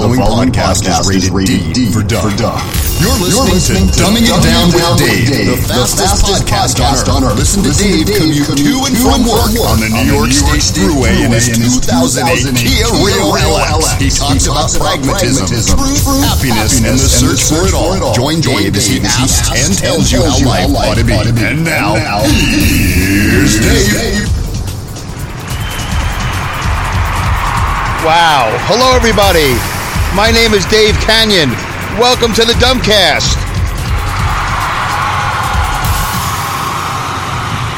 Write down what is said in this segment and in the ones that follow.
following podcast is rated D for dumb. You're listening, to Dumbing It Down with Dave, the fastest podcast on earth. Listen to Dave commute to and from work on the New York State Thruway in his 2008 Kia Rio LX. He talks about pragmatism, truth, happiness, and the search for it all. Join Dave as he asks and tells you how life ought to be. And now, here's Dave. Wow. Hello, everybody. My name is Dave Kanyan. Welcome to the Dumbcast.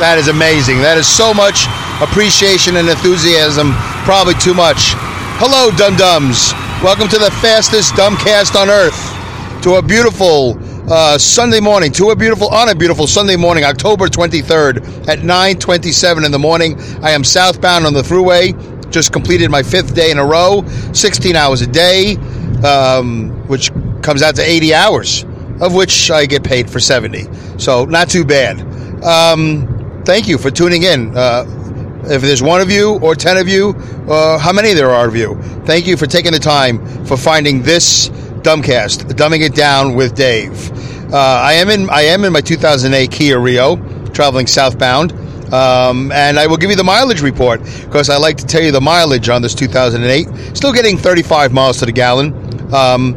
That is amazing. That is so much appreciation and enthusiasm. Probably too much. Hello, Dum Dums. Welcome to the fastest Dumbcast on earth. To a beautiful uh, Sunday morning. To a beautiful, on a beautiful Sunday morning, October 23rd at 9:27 in the morning. I am southbound on the Thruway just completed my fifth day in a row, 16 hours a day, um, which comes out to 80 hours, of which I get paid for 70. So not too bad. Um, thank you for tuning in. Uh, if there's one of you or 10 of you, uh, how many there are of you, thank you for taking the time for finding this Dumbcast, Dumbing It Down with Dave. Uh, I am in I am in my 2008 Kia Rio, traveling southbound. Um, and I will give you the mileage report because I like to tell you the mileage on this 2008. Still getting 35 miles to the gallon. Um,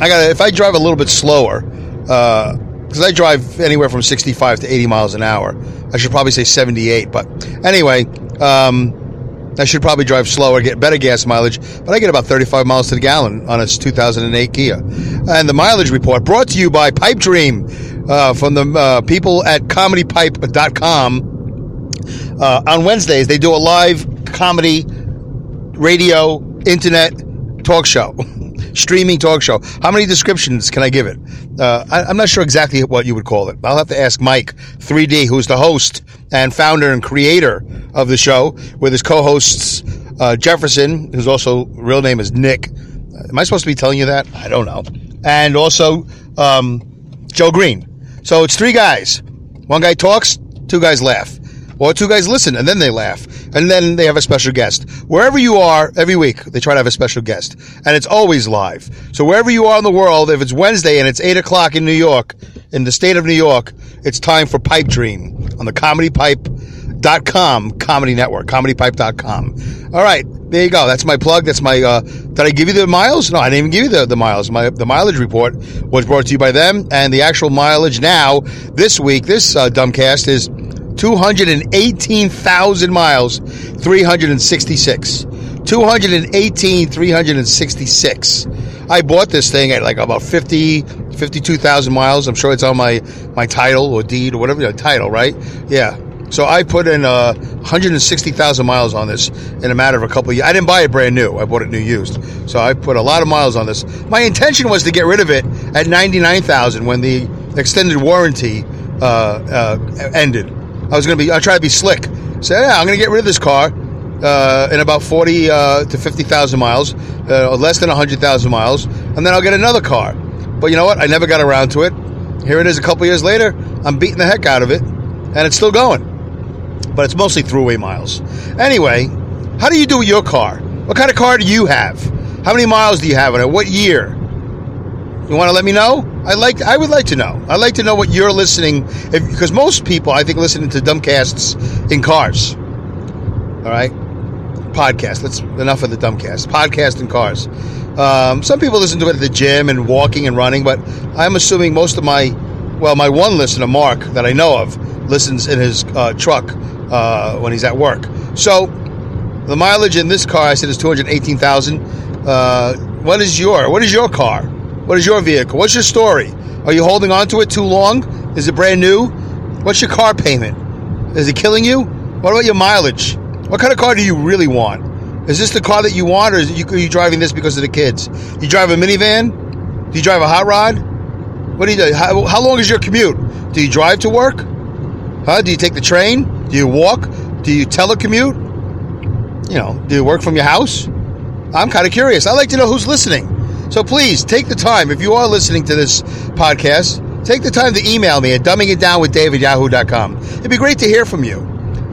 I got if I drive a little bit slower, because uh, I drive anywhere from 65 to 80 miles an hour. I should probably say 78, but anyway, um, I should probably drive slower, get better gas mileage. But I get about 35 miles to the gallon on its 2008 Kia. And the mileage report brought to you by Pipe Dream uh, from the uh, people at comedypipe.com uh, on Wednesdays, they do a live comedy, radio, internet talk show, streaming talk show. How many descriptions can I give it? Uh, I, am not sure exactly what you would call it. I'll have to ask Mike 3D, who's the host and founder and creator of the show, with his co-hosts uh, Jefferson, whose also real name is Nick. Am I supposed to be telling you that? I don't know. And also um, Joe Green. So it's three guys. One guy talks, two guys laugh. Or two guys listen and then they laugh. And then they have a special guest. Wherever you are, every week, they try to have a special guest. And it's always live. So wherever you are in the world, if it's Wednesday and it's 8 o'clock in New York, in the state of New York, it's time for Pipe Dream on the comedypipe.com comedy network, comedypipe.com. All right. There you go. That's my plug. That's my, uh, did I give you the miles? No, I didn't even give you the, the miles. My, the mileage report was brought to you by them. And the actual mileage now, this week, this, uh, dumbcast is 218,000 miles, 366. 218, 366. I bought this thing at like about 50, 52,000 miles. I'm sure it's on my, my title or deed or whatever, the title, right? Yeah. So I put in uh, 160,000 miles on this in a matter of a couple of years. I didn't buy it brand new. I bought it new used. So I put a lot of miles on this. My intention was to get rid of it at 99,000 when the extended warranty uh, uh, ended. I was going to be, I try to be slick. Say, yeah, I'm going to get rid of this car uh, in about 40 uh, to 50,000 miles, uh, less than 100,000 miles, and then I'll get another car. But you know what? I never got around to it. Here it is a couple years later. I'm beating the heck out of it, and it's still going. But it's mostly Thruway miles. Anyway, how do you do with your car? What kind of car do you have? How many miles do you have on it? What year? You want to let me know? I like. I would like to know. I'd like to know what you're listening, because most people, I think, listening to dumbcasts in cars. All right, podcast. Let's enough of the dumbcast. Podcast in cars. Um, some people listen to it at the gym and walking and running, but I'm assuming most of my, well, my one listener, Mark, that I know of, listens in his uh, truck uh, when he's at work. So the mileage in this car, I said, is 218,000. Uh, what is your What is your car? What is your vehicle? What's your story? Are you holding on to it too long? Is it brand new? What's your car payment? Is it killing you? What about your mileage? What kind of car do you really want? Is this the car that you want, or you, are you driving this because of the kids? You drive a minivan? Do you drive a hot rod? What do you do? How, how long is your commute? Do you drive to work? Huh? Do you take the train? Do you walk? Do you telecommute? You know, do you work from your house? I'm kind of curious. I'd like to know who's listening. So please take the time, if you are listening to this podcast, take the time to email me at dumbingitdownwithdave at yahoo.com. It'd be great to hear from you.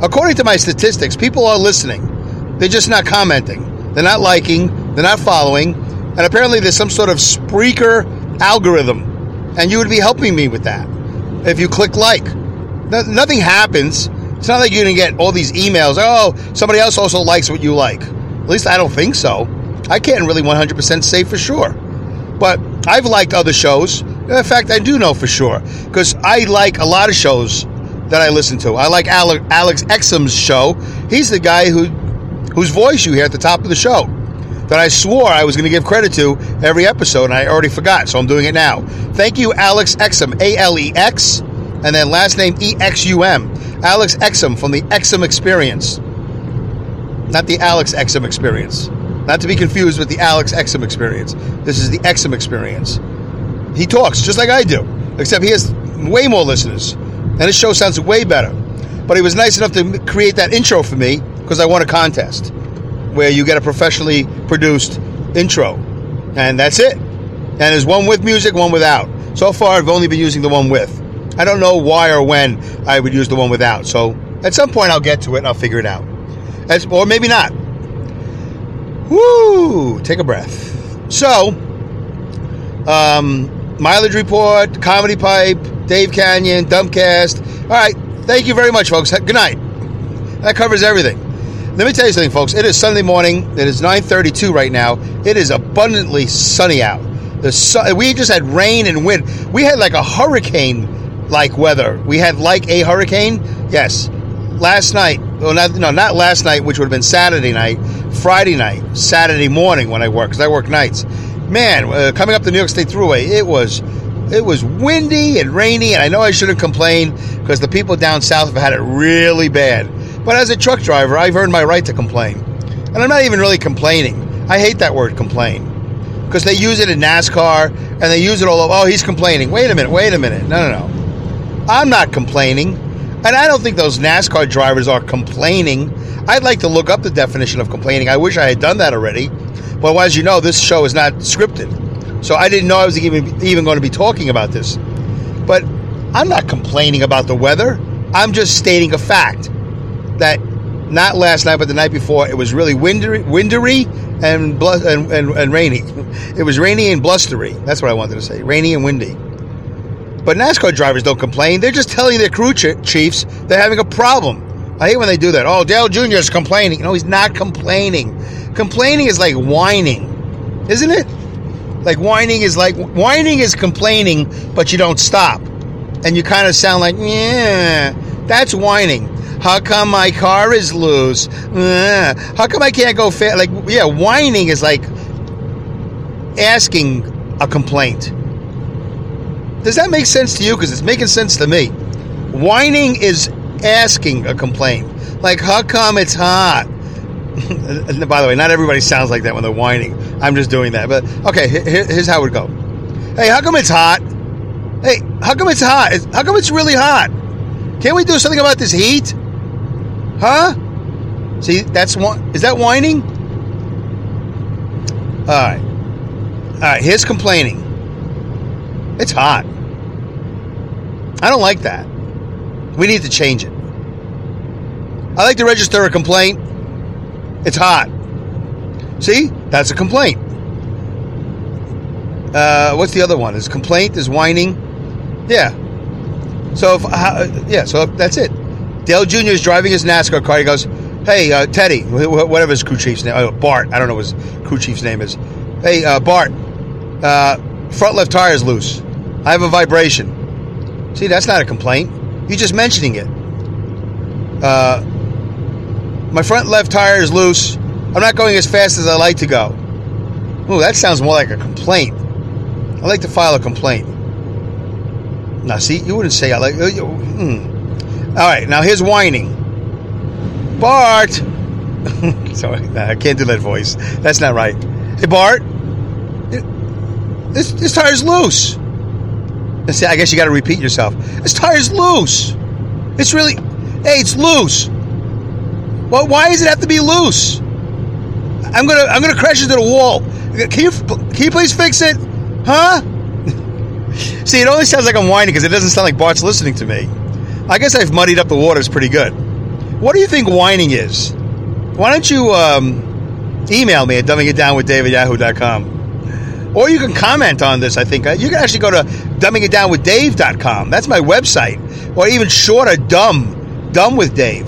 According to my statistics, people are listening. They're just not commenting. They're not liking. They're not following. And apparently, there's some sort of Spreaker algorithm, and you would be helping me with that if you click like. No, nothing happens. It's not like you're going to get all these emails. Oh, somebody else also likes what you like. At least I don't think so. I can't really 100% say for sure. But I've liked other shows. In fact, I do know for sure because I like a lot of shows that I listen to. I like Alex, Alex Exum's show. He's the guy who whose voice you hear at the top of the show that I swore I was going to give credit to every episode, and I already forgot, so I'm doing it now. Thank you, Alex Exum, A L E X, and then last name E X U M. Alex Exum from the Exum Experience. Not the Alex Exum Experience. Not to be confused with the Alex Exum Experience. This is the Exum Experience. He talks just like I do, except he has way more listeners, and his show sounds way better. But he was nice enough to create that intro for me because I won a contest where you get a professionally produced intro, and that's it. And there's one with music, one without. So far, I've only been using the one with. I don't know why or when I would use the one without. So at some point, I'll get to it and I'll figure it out. As, or maybe not. Woo! Take a breath. So, um, mileage report, comedy pipe, Dave Kanyan, Dumbcast. All right. Thank you very much, folks. Good night. That covers everything. Let me tell you something, folks. It is Sunday morning. It is 9:32 right now. It is abundantly sunny out. The sun, we just had rain and wind. We had like a hurricane-like weather. We had like a hurricane. Yes, last night. Well, not, no, not last night, which would have been Saturday night. Friday night, Saturday morning when I work, because I work nights. Man, uh, coming up the New York State Thruway, it was it was windy and rainy, and I know I shouldn't complain because the people down south have had it really bad. But as a truck driver, I've earned my right to complain. And I'm not even really complaining. I hate that word complain because they use it in NASCAR and they use it all over. Oh, he's complaining. Wait a minute, wait a minute. No, no, no. I'm not complaining. And I don't think those NASCAR drivers are complaining. I'd like to look up the definition of complaining. I wish I had done that already. But as you know, this show is not scripted. So I didn't know I was even, even going to be talking about this. But I'm not complaining about the weather. I'm just stating a fact that not last night, but the night before, it was really windery, windery and, blu- and, and, and rainy. It was rainy and blustery. That's what I wanted to say. Rainy and windy. But NASCAR drivers don't complain. They're just telling their crew ch- chiefs they're having a problem. I hate when they do that. Oh, Dale Jr. is complaining. No, he's not complaining. Complaining is like whining, isn't it? Like whining is like whining is complaining, but you don't stop, and you kind of sound like yeah. That's whining. How come my car is loose? Uh, how come I can't go fast? Like yeah, whining is like asking a complaint. Does that make sense to you? Because it's making sense to me. Whining is asking a complaint. Like, how come it's hot? By the way, not everybody sounds like that when they're whining. I'm just doing that. But okay, here, here's how it would go. Hey, how come it's hot? Hey, how come it's hot? How come it's really hot? Can't we do something about this heat? Huh? See, that's one. Is that whining? All right. All right. Here's complaining. It's hot. I don't like that. We need to change it. I like to register a complaint. It's hot. See? That's a complaint. Uh, what's the other one? Is complaint? Is whining? Yeah. So if uh, yeah, so that's it. Dale Jr. is driving his NASCAR car. He goes, "Hey, uh, Teddy, whatever his crew chief's name, oh, Bart. I don't know what his crew chief's name is. Hey, uh, Bart, uh, front left tire is loose. I have a vibration. See, that's not a complaint. You're just mentioning it. Uh, my front left tire is loose. I'm not going as fast as I like to go. Ooh, that sounds more like a complaint. I like to file a complaint. Now, see, you wouldn't say I like. Uh, hmm. All right, now here's whining. Bart. Sorry, I can't do that voice. That's not right. Hey, Bart. This this tire's loose. See, I guess you got to repeat yourself. This tire's loose. It's really, hey, it's loose. Well, why does it have to be loose? I'm gonna I'm gonna crash into the wall. Can you can you please fix it? Huh? See, it only sounds like I'm whining because it doesn't sound like Bart's listening to me. I guess I've muddied up the waters pretty good. What do you think whining is? Why don't you um, email me at dumbingitdownwithdave at yahoo.com? Or you can comment on this, I think. Uh, You can actually go to dumbingitdownwithdave.com. That's my website. Or even shorter, dumb, dumb with Dave.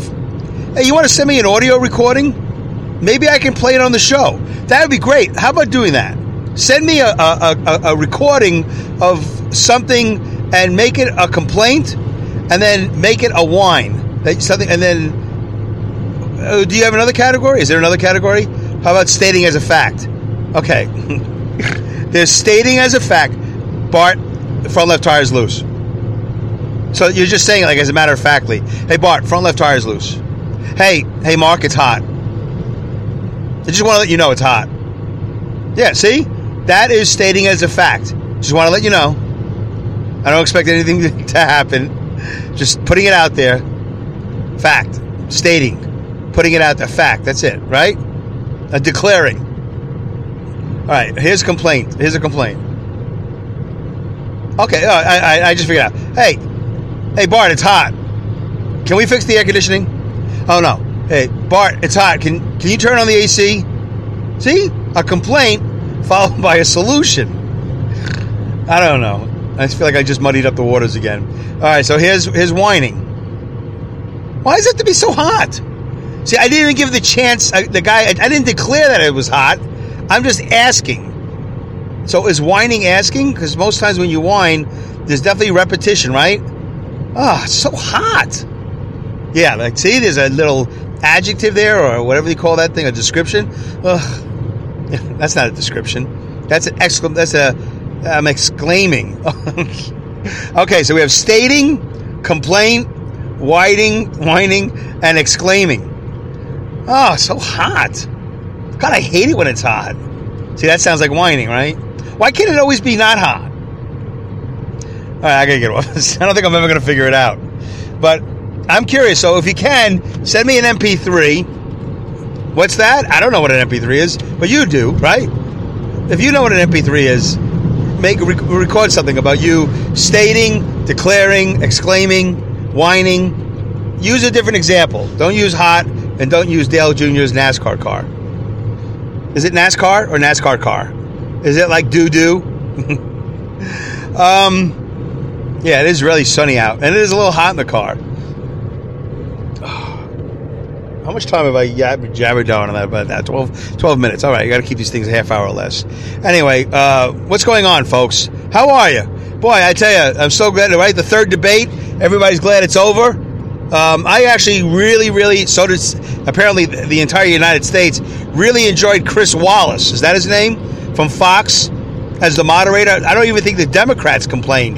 Hey, you want to send me an audio recording? Maybe I can play it on the show. That would be great. How about doing that? Send me a, a, a, a recording of something and make it a complaint and then make it a whine. That something and then uh, do you have another category? Is there another category? How about stating as a fact? Okay. There's stating as a fact, Bart, the front left tire is loose. So you're just saying, like, as a matter of factly, hey, Bart, front left tire is loose. Hey, hey, Mark, it's hot. I just want to let you know it's hot. Yeah, see? That is stating as a fact. Just want to let you know. I don't expect anything to happen. Just putting it out there. Fact. Stating. Putting it out there. Fact. That's it, right? A declaring. All right, here's a complaint. Here's a complaint. Okay, I, I, I just figured out. Hey, hey, Bart, it's hot. Can we fix the air conditioning? Oh no. Hey, Bart, it's hot. Can can you turn on the AC? See, a complaint followed by a solution. I don't know. I just feel like I just muddied up the waters again. All right, so here's here's whining. Why does it to be so hot? See, I didn't even give the chance. The guy, I, I didn't declare that it was hot. I'm just asking. So is whining asking? Because most times when you whine, there's definitely repetition, right? Ah, it's so hot. Yeah, like see, there's a little adjective there, or whatever you call that thing, a description. Ugh, that's not a description. That's an exclam. That's a. I'm exclaiming. okay, so we have stating, complaint, whining, whining, and exclaiming. Oh, so hot. God, I hate it when it's hot. See, that sounds like whining, right? Why can't it always be not hot? All right, I gotta get off. I don't think I'm ever gonna figure it out. But I'm curious. So if you can, send me an MP3. What's that? I don't know what an MP3 is, but you do, right? If you know what an MP3 is, make record something about you stating, declaring, exclaiming, whining. Use a different example. Don't use hot and don't use Dale Jr.'s NASCAR car. Is it NASCAR or NASCAR car? Is it like doo doo? um, yeah, it is really sunny out, and it is a little hot in the car. How much time have I yab- jabbered on? About that 12, 12 minutes. All right, you got to keep these things a half hour or less. Anyway, uh, what's going on, folks? How are you? Boy, I tell you, I'm so glad. Right, the third debate. Everybody's glad it's over. Um, I actually really, really, so does apparently the, the entire United States, really enjoyed Chris Wallace. Is that his name? From Fox as the moderator. I don't even think the Democrats complained.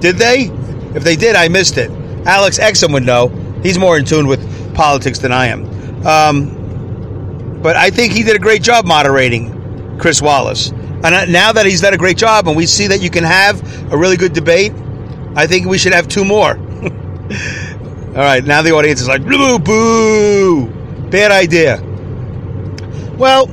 Did they? If they did, I missed it. Alex Exum would know. He's more in tune with politics than I am. Um, but I think he did a great job moderating Chris Wallace. And now that he's done a great job and we see that you can have a really good debate, I think we should have two more. All right, now the audience is like, boo, boo, bad idea. Well,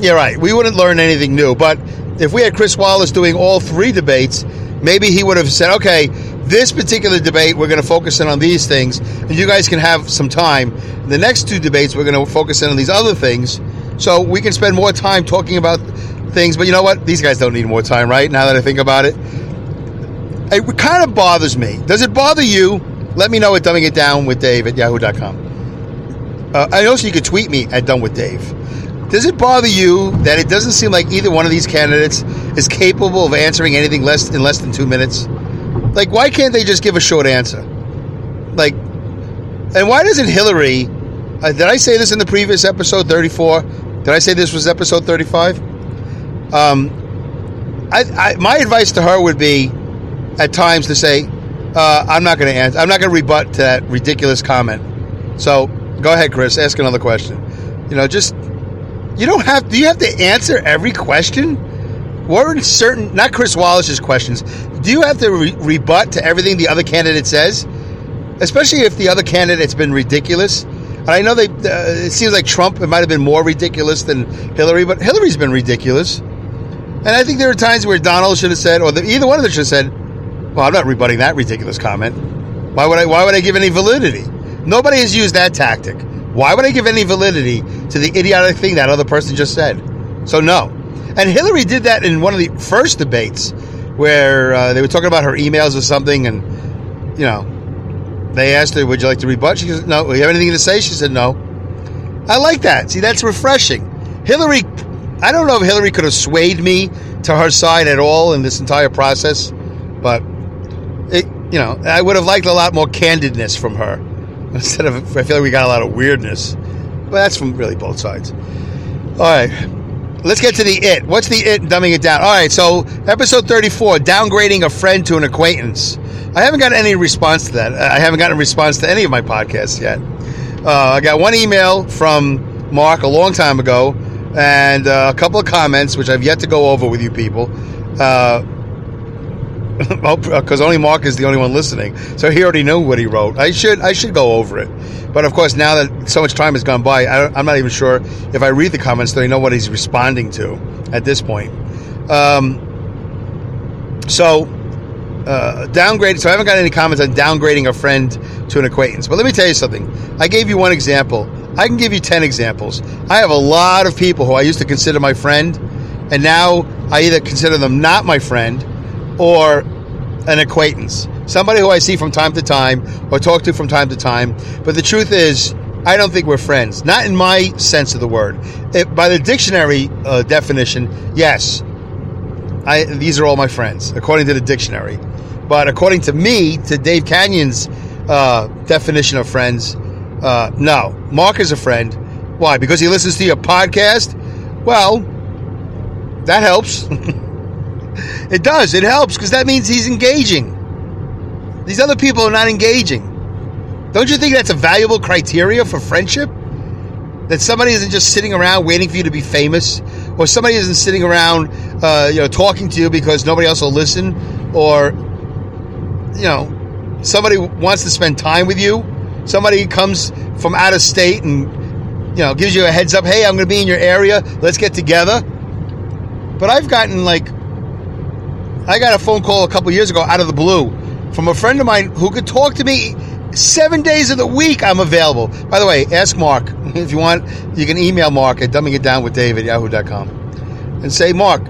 you're right. We wouldn't learn anything new. But if we had Chris Wallace doing all three debates, maybe he would have said, okay, this particular debate, we're going to focus in on these things, and you guys can have some time. The next two debates, we're going to focus in on these other things, so we can spend more time talking about things. But you know what? These guys don't need more time, right? Now that I think about it, it kind of bothers me. Does it bother you? Let me know at dumbing it down with Dave at yahoo.com. Uh, I also you could tweet me at dumb with Dave. Does it bother you that it doesn't seem like either one of these candidates is capable of answering anything less in less than two minutes? Like, why can't they just give a short answer? Like, and why doesn't Hillary? Uh, did I say this in the previous episode thirty four? Did I say this was episode thirty five? Um, I, I, my advice to her would be, at times, to say, uh, "I'm not going to answer. I'm not going to rebut to that ridiculous comment." So, go ahead, Chris. Ask another question. You know, just you don't have. Do you have to answer every question? Weren't certain, not Chris Wallace's questions. Do you have to re- rebut to everything the other candidate says? Especially if the other candidate's been ridiculous. And I know they. Uh, it seems like Trump it might have been more ridiculous than Hillary, but Hillary's been ridiculous. And I think there are times where Donald should have said, or the, either one of them should have said, "Well, I'm not rebutting that ridiculous comment. Why would I? Why would I give any validity? Nobody has used that tactic. Why would I give any validity to the idiotic thing that other person just said? So no. And Hillary did that in one of the first debates where uh, they were talking about her emails or something, and you know, they asked her, "Would you like to rebut?" She goes, "No." Do You have anything to say? She said, "No." I like that. See, that's refreshing. Hillary, I don't know if Hillary could have swayed me to her side at all in this entire process, but you know, I would have liked a lot more candidness from her instead of. I feel like we got a lot of weirdness, but that's from really both sides. All right. Let's get to the it. What's the it? Dumbing it down. All right. So, episode 34 downgrading a friend to an acquaintance. I haven't got any response to that. I haven't gotten a response to any of my podcasts yet. Uh, I got one email from Mark a long time ago and uh, a couple of comments, which I've yet to go over with you people. Uh, because only Mark is the only one listening, so he already knew what he wrote. I should I should go over it, but of course now that so much time has gone by, I, am not even sure if I read the comments I know what he's responding to at this point. Um, so uh, downgrade. So I haven't got any comments on downgrading a friend to an acquaintance. But let me tell you something. I gave you one example. I can give you ten examples. I have a lot of people who I used to consider my friend, and now I either consider them not my friend or an acquaintance, somebody who I see from time to time or talk to from time to time. But the truth is, I don't think we're friends. Not in my sense of the word. It, by the dictionary uh, definition, yes, I, these are all my friends, according to the dictionary. But according to me, to Dave Kanyan's uh, definition of friends, uh, no. Mark is a friend. Why? Because he listens to your podcast? Well, that helps. It does. It helps because that means he's engaging. These other people are not engaging. Don't you think that's a valuable criteria for friendship? That somebody isn't just sitting around waiting for you to be famous, or somebody isn't sitting around, uh, you know, talking to you because nobody else will listen, or you know, somebody wants to spend time with you. Somebody comes from out of state and you know gives you a heads up. Hey, I'm going to be in your area. Let's get together. But I've gotten like I got a phone call a couple years ago out of the blue from a friend of mine who could talk to me seven days of the week. I'm available. By the way, ask Mark if you want. You can email Mark at dumbingitdown yahoo.com and say, Mark,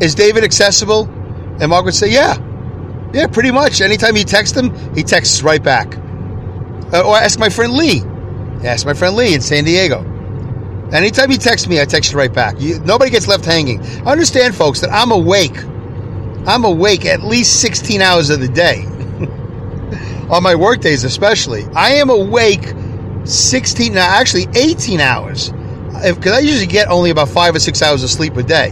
is David accessible? And Mark would say, Yeah, yeah, pretty much. Anytime you text him, he texts right back. Uh, or ask my friend Lee. Ask my friend Lee in San Diego. Anytime you text me, I text you right back. You, nobody gets left hanging. Understand, folks, that I'm awake I'm awake at least 16 hours of the day. On my work days, especially. I am awake 16, now actually 18 hours. Because I usually get only about five or six hours of sleep a day,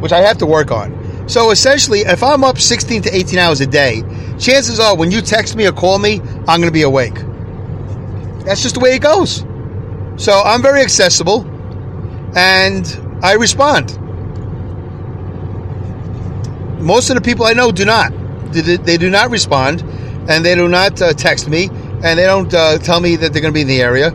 which I have to work on. So essentially, if I'm up 16 to 18 hours a day, chances are when you text me or call me, I'm going to be awake. That's just the way it goes. So I'm very accessible and I respond most of the people I know do not. They do not respond, and they do not uh, text me, and they don't uh, tell me that they're going to be in the area.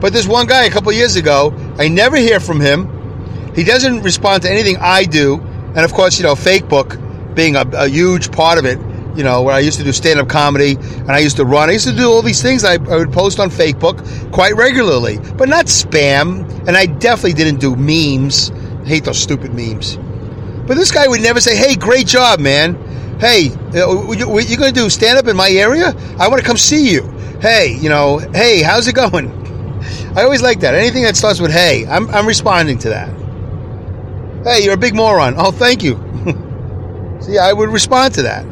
But there's one guy a couple years ago. I never hear from him. He doesn't respond to anything I do, and of course, you know, Fakebook being a, a huge part of it. You know, where I used to do stand up comedy and I used to run. I used to do all these things I, I would post on Fakebook quite regularly, but not spam. And I definitely didn't do memes. I hate those stupid memes. But this guy would never say, "Hey, great job, man. Hey, uh, you, are going to do stand up in my area? I want to come see you. Hey, you know, hey, how's it going?" I always like that. Anything that starts with "Hey," I'm, I'm responding to that. Hey, you're a big moron. Oh, thank you. see, I would respond to that.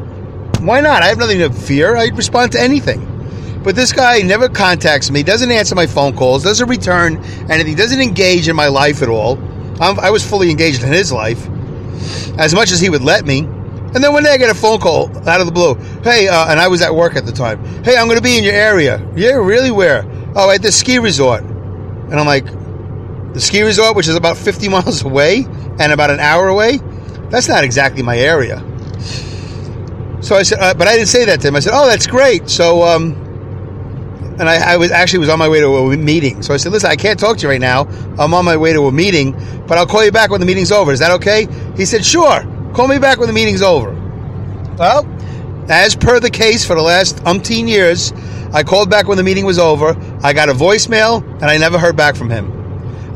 Why not? I have nothing to fear. I respond to anything. But this guy never contacts me, doesn't answer my phone calls, doesn't return anything, doesn't engage in my life at all. I'm, i was fully engaged in his life as much as he would let me. And then one day I get a phone call out of the blue. Hey, uh, and I was at work at the time. Hey, I'm going to be in your area. Yeah, really? Where? Oh, at the ski resort. And I'm like, the ski resort, which is about 50 miles away and about an hour away, that's not exactly my area. So I said, uh, but I didn't say that to him. I said, oh, that's great. So, um, and I, I, was actually was on my way to a meeting. So I said, listen, I can't talk to you right now. I'm on my way to a meeting, but I'll call you back when the meeting's over. Is that okay? He said, sure. Call me back when the meeting's over. Well, as per the case for the last umpteen years, I called back when the meeting was over. I got a voicemail, and I never heard back from him.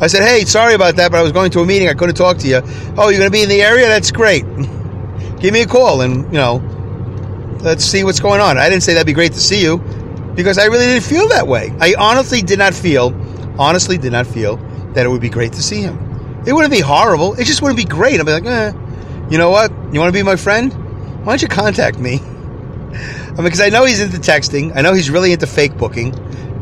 I said, hey, sorry about that, but I was going to a meeting. I couldn't talk to you. Oh, you're going to be in the area? That's great. Give me a call and, you know, let's see what's going on. I didn't say that'd be great to see you because I really didn't feel that way. I honestly did not feel, honestly did not feel that it would be great to see him. It wouldn't be horrible. It just wouldn't be great. I'd be like, eh, you know what? You want to be my friend? Why don't you contact me? I mean, because I know he's into texting. I know he's really into fake booking.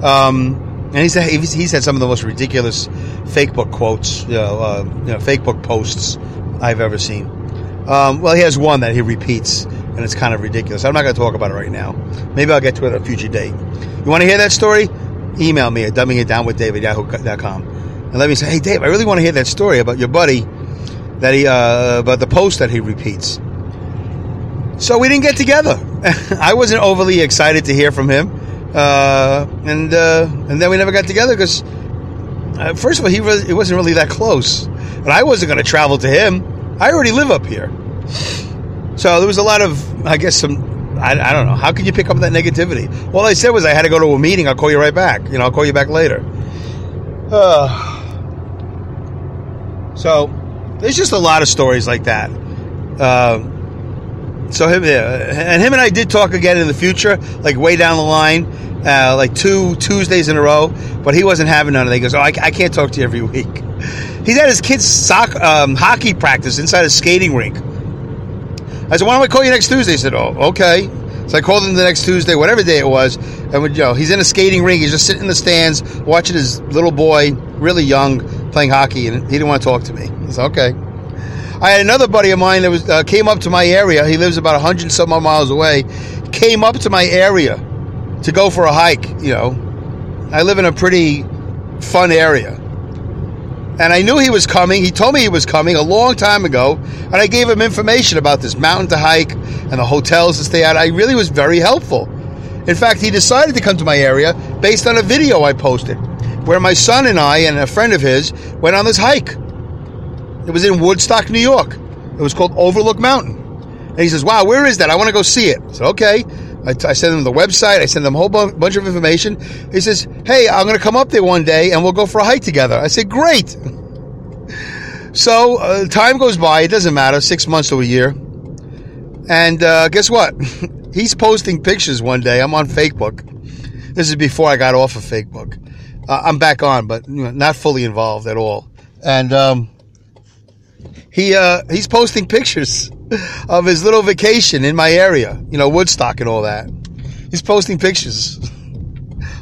Um, and he's, he's, he's had some of the most ridiculous fake book quotes, you know, uh, you know fake book posts I've ever seen. Um, well, he has one that he repeats, and it's kind of ridiculous. I'm not going to talk about it right now. Maybe I'll get to it at a future date. You want to hear that story? Email me at dumbingitdownwithdave at yahoo.com and let me say, hey, Dave, I really want to hear that story about your buddy that he uh, about the post that he repeats. So we didn't get together. I wasn't overly excited to hear from him, uh, and uh, and then we never got together because uh, first of all, he was, it wasn't really that close, and I wasn't going to travel to him. I already live up here, so there was a lot of, I guess, some. I, I don't know. How could you pick up that negativity? All I said was I had to go to a meeting. I'll call you right back. You know, I'll call you back later. Uh, so there's just a lot of stories like that. Uh, so him, and him and I did talk again in the future, like way down the line, uh, like two Tuesdays in a row. But he wasn't having none of it. He goes, "Oh, I, I can't talk to you every week." He's at his kid's um, hockey practice inside a skating rink. I said, "Why don't I call you next Tuesday?" He said, "Oh, okay." So I called him the next Tuesday, whatever day it was, and you know, he's in a skating rink. He's just sitting in the stands watching his little boy, really young, playing hockey, and he didn't want to talk to me. I said, "Okay." I had another buddy of mine that was uh, came up to my area. He lives about hundred some odd miles away. Came up to my area to go for a hike. You know, I live in a pretty fun area, and I knew he was coming. He told me he was coming a long time ago, and I gave him information about this mountain to hike and the hotels to stay at. I really was very helpful. In fact, he decided to come to my area based on a video I posted, where my son and I and a friend of his went on this hike. It was in Woodstock, New York. It was called Overlook Mountain. And he says, Wow, where is that? I want to go see it. I said, Okay. I, t- I send him the website. I send him a whole bu- bunch of information. He says, Hey, I'm going to come up there one day and we'll go for a hike together. I said, Great. So uh, time goes by. It doesn't matter, six months to a year. And uh, guess what? He's posting pictures one day. I'm on Facebook. This is before I got off of Facebook. Uh, I'm back on, but you know, not fully involved at all. And um, he uh, he's posting pictures of his little vacation in my area, you know, Woodstock and all that. He's posting pictures.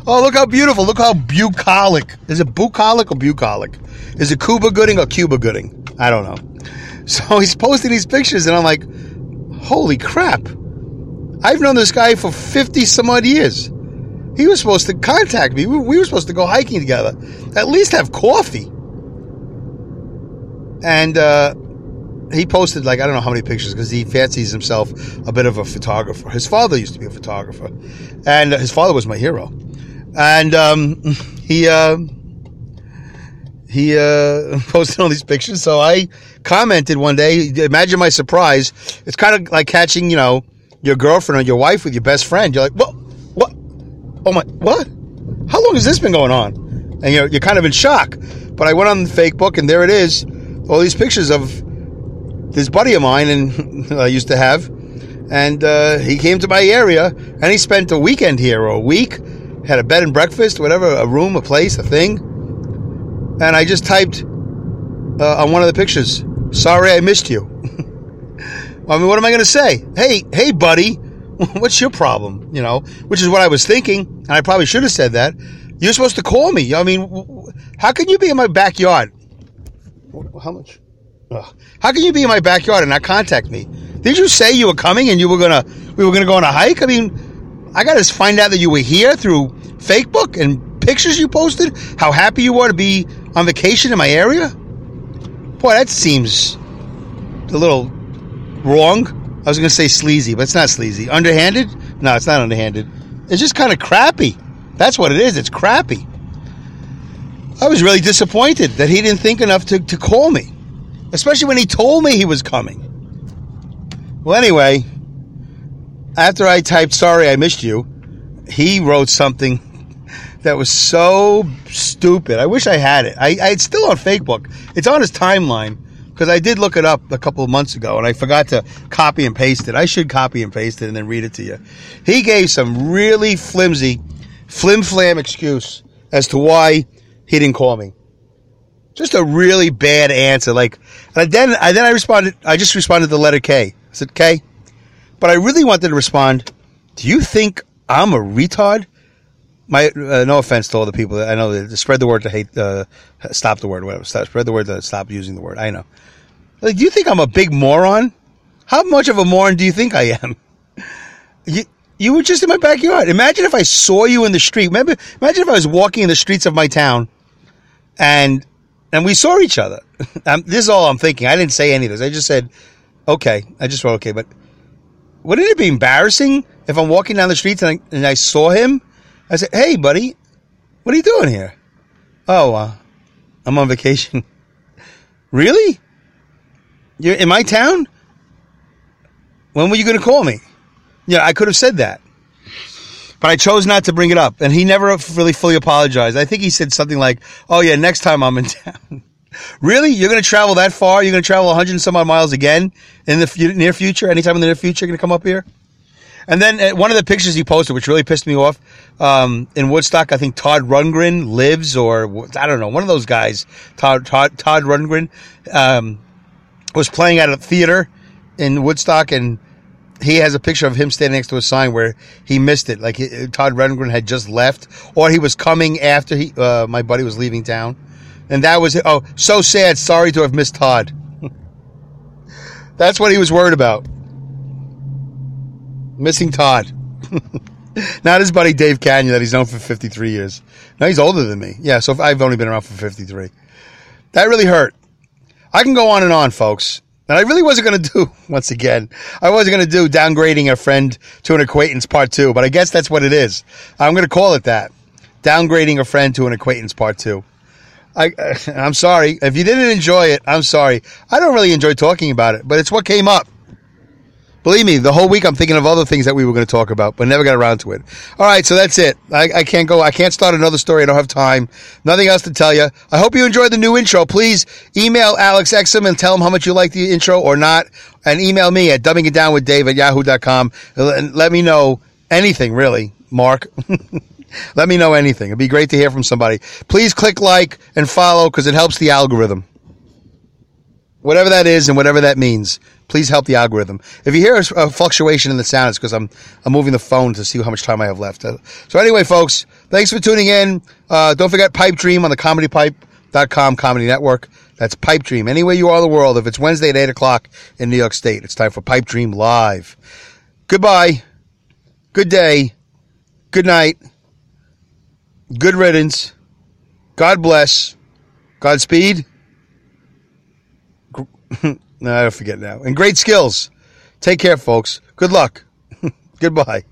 Oh, look how beautiful! Look how bucolic. Is it bucolic or bucolic? Is it Cuba Gooding or Cuba Gooding? I don't know. So he's posting these pictures, and I'm like, holy crap! I've known this guy for fifty some odd years. He was supposed to contact me. We were supposed to go hiking together. At least have coffee. And uh, he posted like I don't know how many pictures because he fancies himself a bit of a photographer. His father used to be a photographer, and his father was my hero. And um, he uh, he uh, posted all these pictures. So I commented one day. Imagine my surprise. It's kind of like catching you know your girlfriend or your wife with your best friend. You're like, what? What? Oh my! What? How long has this been going on? And you're you're kind of in shock. But I went on the fake book, and there it is. All these pictures of this buddy of mine and I used to have, and uh, he came to my area and he spent a weekend here or a week, had a bed and breakfast, whatever, a room, a place, a thing, and I just typed uh, on one of the pictures, "Sorry, I missed you." I mean, what am I going to say? Hey, hey, buddy, what's your problem? You know, which is what I was thinking, and I probably should have said that. You're supposed to call me. I mean, how can you be in my backyard? How much? Ugh. How can you be in my backyard and not contact me? Did you say you were coming and you were gonna we were gonna go on a hike? I mean, I gotta find out that you were here through Facebook and pictures you posted. How happy you were to be on vacation in my area. Boy, that seems a little wrong. I was gonna say sleazy, but it's not sleazy. Underhanded? No, it's not underhanded. It's just kind of crappy. That's what it is. It's crappy. I was really disappointed that he didn't think enough to, to call me especially when he told me he was coming. Well, anyway, after I typed, sorry, I missed you, he wrote something that was so stupid. I wish I had it. I, I it's still on Facebook. It's on his timeline because I did look it up a couple of months ago and I forgot to copy and paste it. I should copy and paste it and then read it to you. He gave some really flimsy, flim flam excuse as to why he didn't call me. Just a really bad answer. Like, and then I then I responded. I just responded to the letter K. I said K, but I really wanted to respond. Do you think I'm a retard? My uh, no offense to all the people that I know that spread the word to hate. Uh, stop the word. Whatever. Stop, spread the word to stop using the word. I know. Like, do you think I'm a big moron? How much of a moron do you think I am? You, you were just in my backyard. Imagine if I saw you in the street. Remember, imagine if I was walking in the streets of my town and and we saw each other. um, this is all I'm thinking. I didn't say any of this. I just said, okay. I just wrote okay. But wouldn't it be embarrassing if I'm walking down the streets and I, and I saw him? I said, hey, buddy, what are you doing here? Oh, uh, I'm on vacation. really? You're in my town? When were you going to call me? Yeah, I could have said that. But I chose not to bring it up. And he never really fully apologized. I think he said something like, oh, yeah, next time I'm in town. really? You're going to travel that far? You're going to travel 100 and some odd miles again in the f- near future? Anytime in the near future, you're going to come up here? And then uh, one of the pictures he posted, which really pissed me off, um, in Woodstock, I think Todd Rundgren lives, or I don't know, one of those guys, Todd Todd, Todd Rundgren, um, was playing at a theater in Woodstock, and he has a picture of him standing next to a sign where he missed it. Like he, Todd Rundgren had just left, or he was coming after he, uh, my buddy was leaving town, and that was. Oh, so sad. Sorry to have missed Todd. That's what he was worried about. Missing Todd. Not his buddy Dave Kanyan that he's known for 53 years. No, he's older than me. Yeah, so I've only been around for 53. That really hurt. I can go on and on, folks. And I really wasn't going to do, once again, I wasn't going to do downgrading a friend to an acquaintance part two, but I guess that's what it is. I'm going to call it that. Downgrading a friend to an acquaintance part two. I, I'm sorry. If you didn't enjoy it, I'm sorry. I don't really enjoy talking about it, but it's what came up. Believe me, the whole week I'm thinking of other things that we were going to talk about, but never got around to it. All right, so that's it. I, I, can't go. I can't start another story. I don't have time. Nothing else to tell you. I hope you enjoyed the new intro. Please email Alex Exum and tell him how much you like the intro or not, and email me at dumbing it down with Dave at yahoo.com and let me know anything really, Mark. let me know anything. It'd be great to hear from somebody. Please click like and follow because it helps the algorithm. Whatever that is and whatever that means please help the algorithm. If you hear a, fluctuation in the sound, it's because I'm I'm moving the phone to see how much time I have left. Uh, so anyway, folks, thanks for tuning in. Uh, don't forget Pipe Dream on the ComedyPipe.com Comedy Network. That's Pipe Dream. Anywhere you are in the world, if it's Wednesday at 8 o'clock in New York State, it's time for Pipe Dream Live. Goodbye. Good day. Good night. Good riddance. God bless. Godspeed. No, I forget now. And great skills. Take care, folks. Good luck. Goodbye.